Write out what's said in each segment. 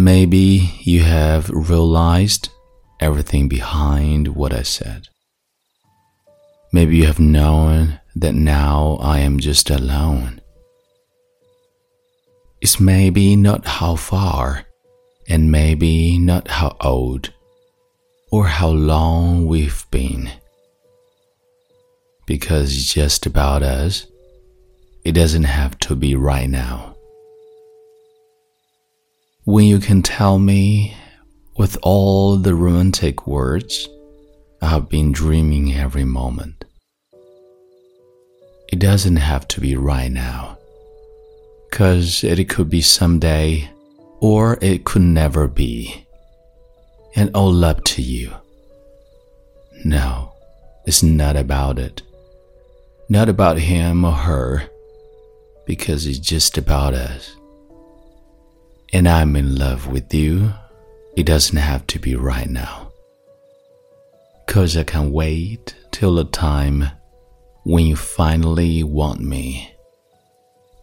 Maybe you have realized everything behind what I said. Maybe you have known that now I am just alone. It's maybe not how far, and maybe not how old, or how long we've been. Because just about us, it doesn't have to be right now when you can tell me with all the romantic words I have been dreaming every moment. It doesn't have to be right now, cause it could be someday or it could never be, and all up to you. No, it's not about it. Not about him or her, because it's just about us and I'm in love with you, it doesn't have to be right now. Cause I can wait till the time when you finally want me.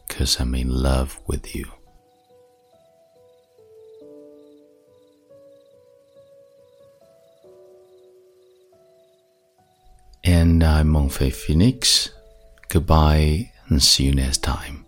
Cause I'm in love with you. And I'm Mengfei Phoenix. Goodbye and see you next time.